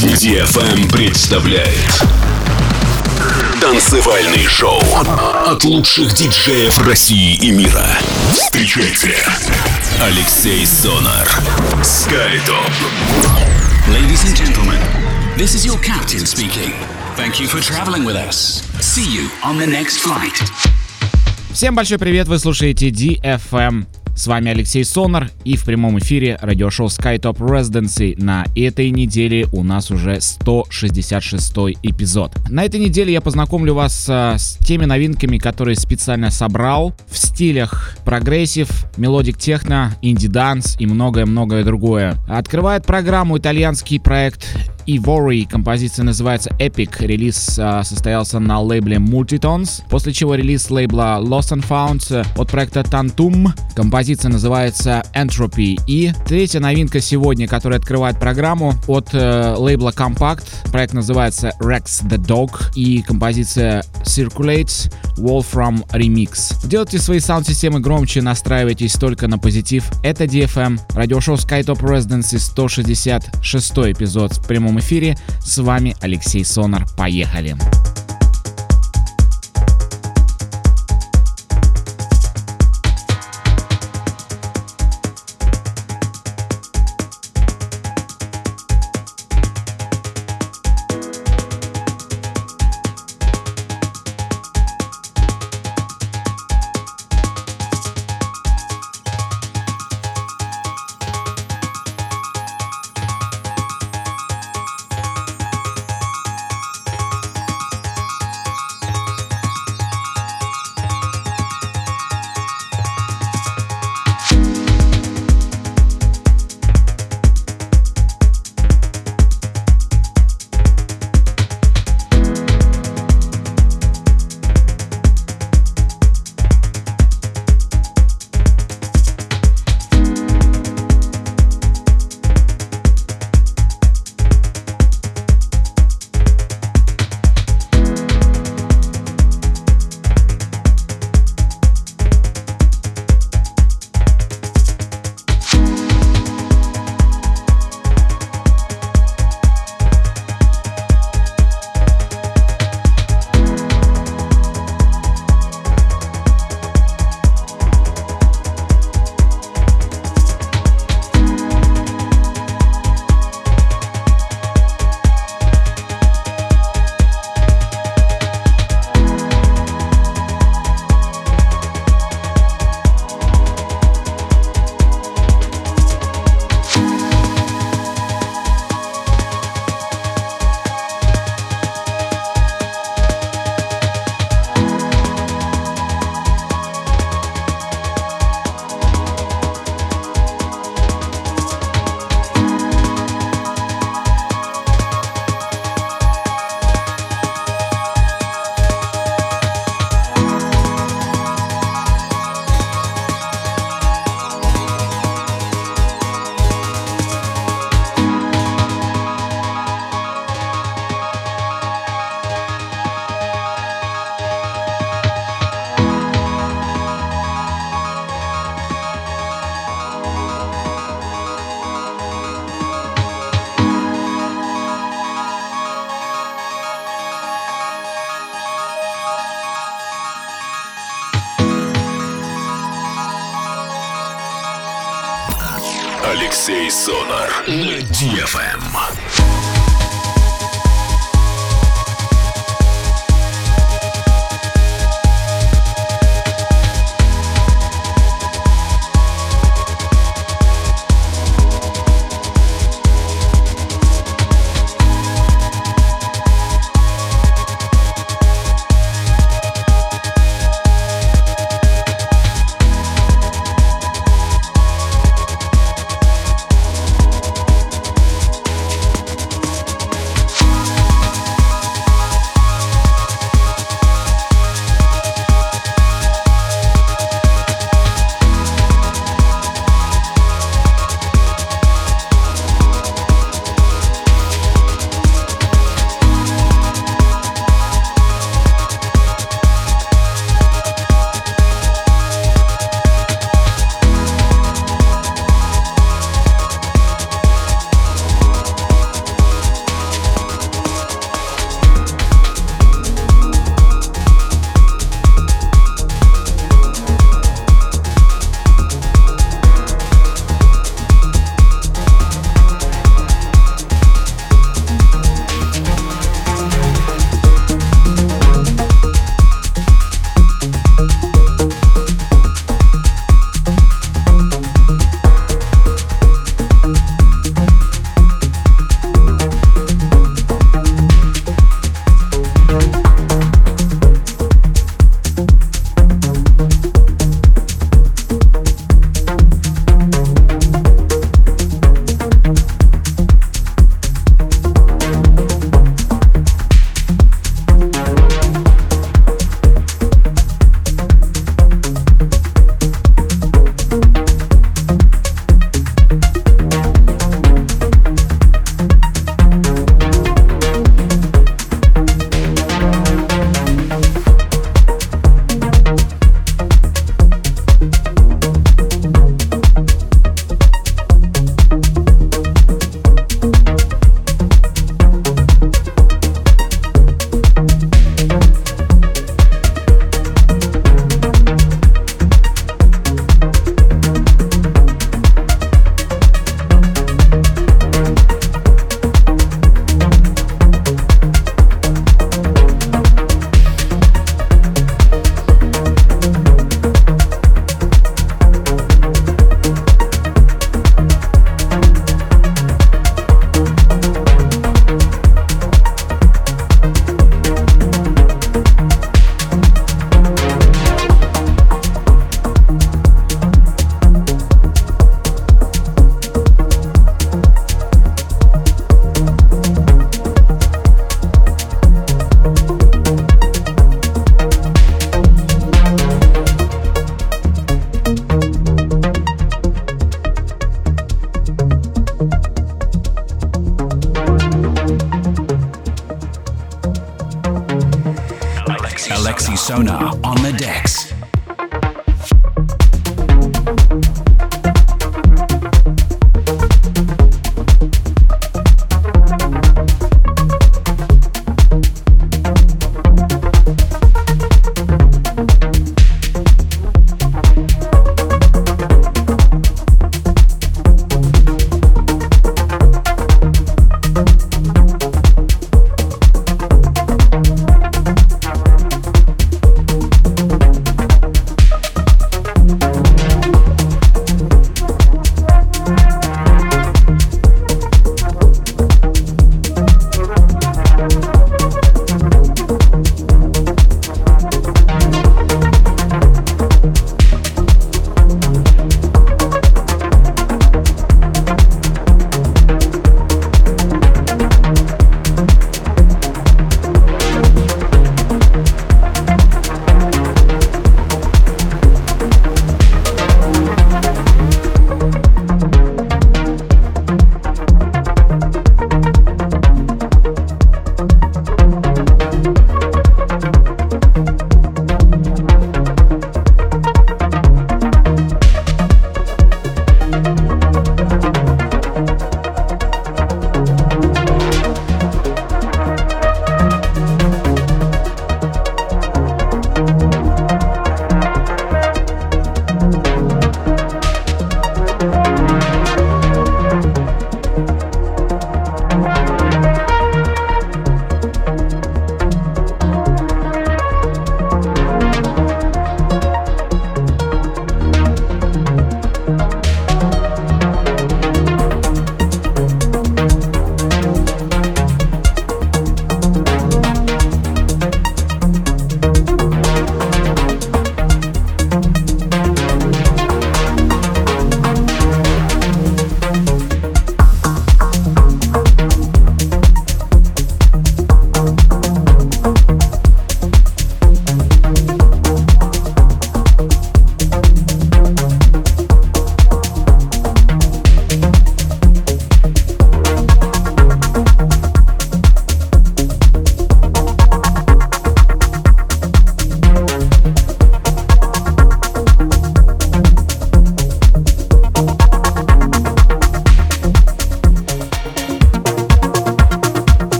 DFM представляет Танцевальный шоу от лучших диджеев России и мира. Встречайте Алексей Сонар. Скайтоп. Ladies and gentlemen, this is your captain speaking. Thank you for traveling with us. See you on the next flight. Всем большой привет, вы слушаете DFM с вами Алексей Сонар и в прямом эфире радиошоу SkyTop Residency. На этой неделе у нас уже 166 эпизод. На этой неделе я познакомлю вас а, с теми новинками, которые специально собрал в стилях progressive, melodic techno, indie dance и многое-многое другое. Открывает программу итальянский проект Ivory. Композиция называется Epic. Релиз а, состоялся на лейбле Multitones, после чего релиз лейбла Lost and Found от проекта Tantum. Композиция называется Entropy. И третья новинка сегодня, которая открывает программу от э, лейбла Kompakt. Проект называется Rex the Dog и композиция Circulates Wolfram Remix. Делайте свои саунд-системы громче, настраивайтесь только на позитив. Это DFM, радиошоу SkyTop Residency 166 эпизод в прямом эфире. С вами Алексей Сонар. Поехали! Алексей Сонар на DFM.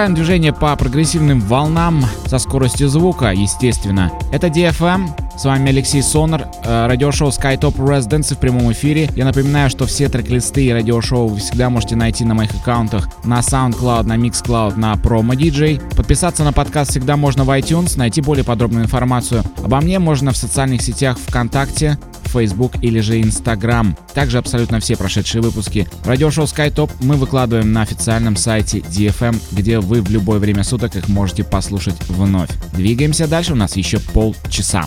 Продолжаем движение по прогрессивным волнам со скоростью звука, естественно. Это DFM, с вами Алексей Сонор, э, радиошоу SkyTop Residence в прямом эфире. Я напоминаю, что все трек-листы и радиошоу вы всегда можете найти на моих аккаунтах на SoundCloud, на MixCloud, на Promo DJ. Подписаться на подкаст всегда можно в iTunes, найти более подробную информацию обо мне можно в социальных сетях ВКонтакте, Facebook или же Instagram. Также абсолютно все прошедшие выпуски радиошоу SkyTop мы выкладываем на официальном сайте DFM, где вы в любое время суток их можете послушать вновь. Двигаемся дальше, у нас еще полчаса.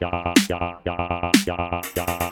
呀呀呀呀呀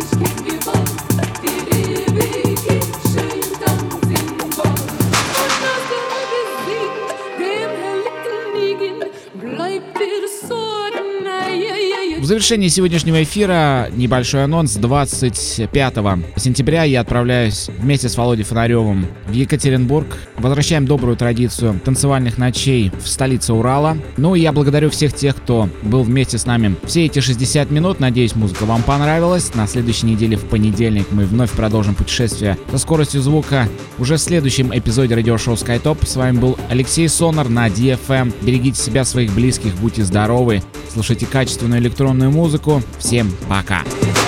Stop. Завершении сегодняшнего эфира небольшой анонс. 25 сентября я отправляюсь вместе с Володей Фонаревым в Екатеринбург. Возвращаем добрую традицию танцевальных ночей в столице Урала. Ну и я благодарю всех тех, кто был вместе с нами все эти 60 минут. Надеюсь, музыка вам понравилась. На следующей неделе в понедельник мы вновь продолжим путешествие со скоростью звука. Уже в следующем эпизоде радиошоу SkyTop. С вами был Алексей Сонар на DFM. Берегите себя, своих близких, будьте здоровы. Слушайте качественную электронную музыку. Всем пока! Ladies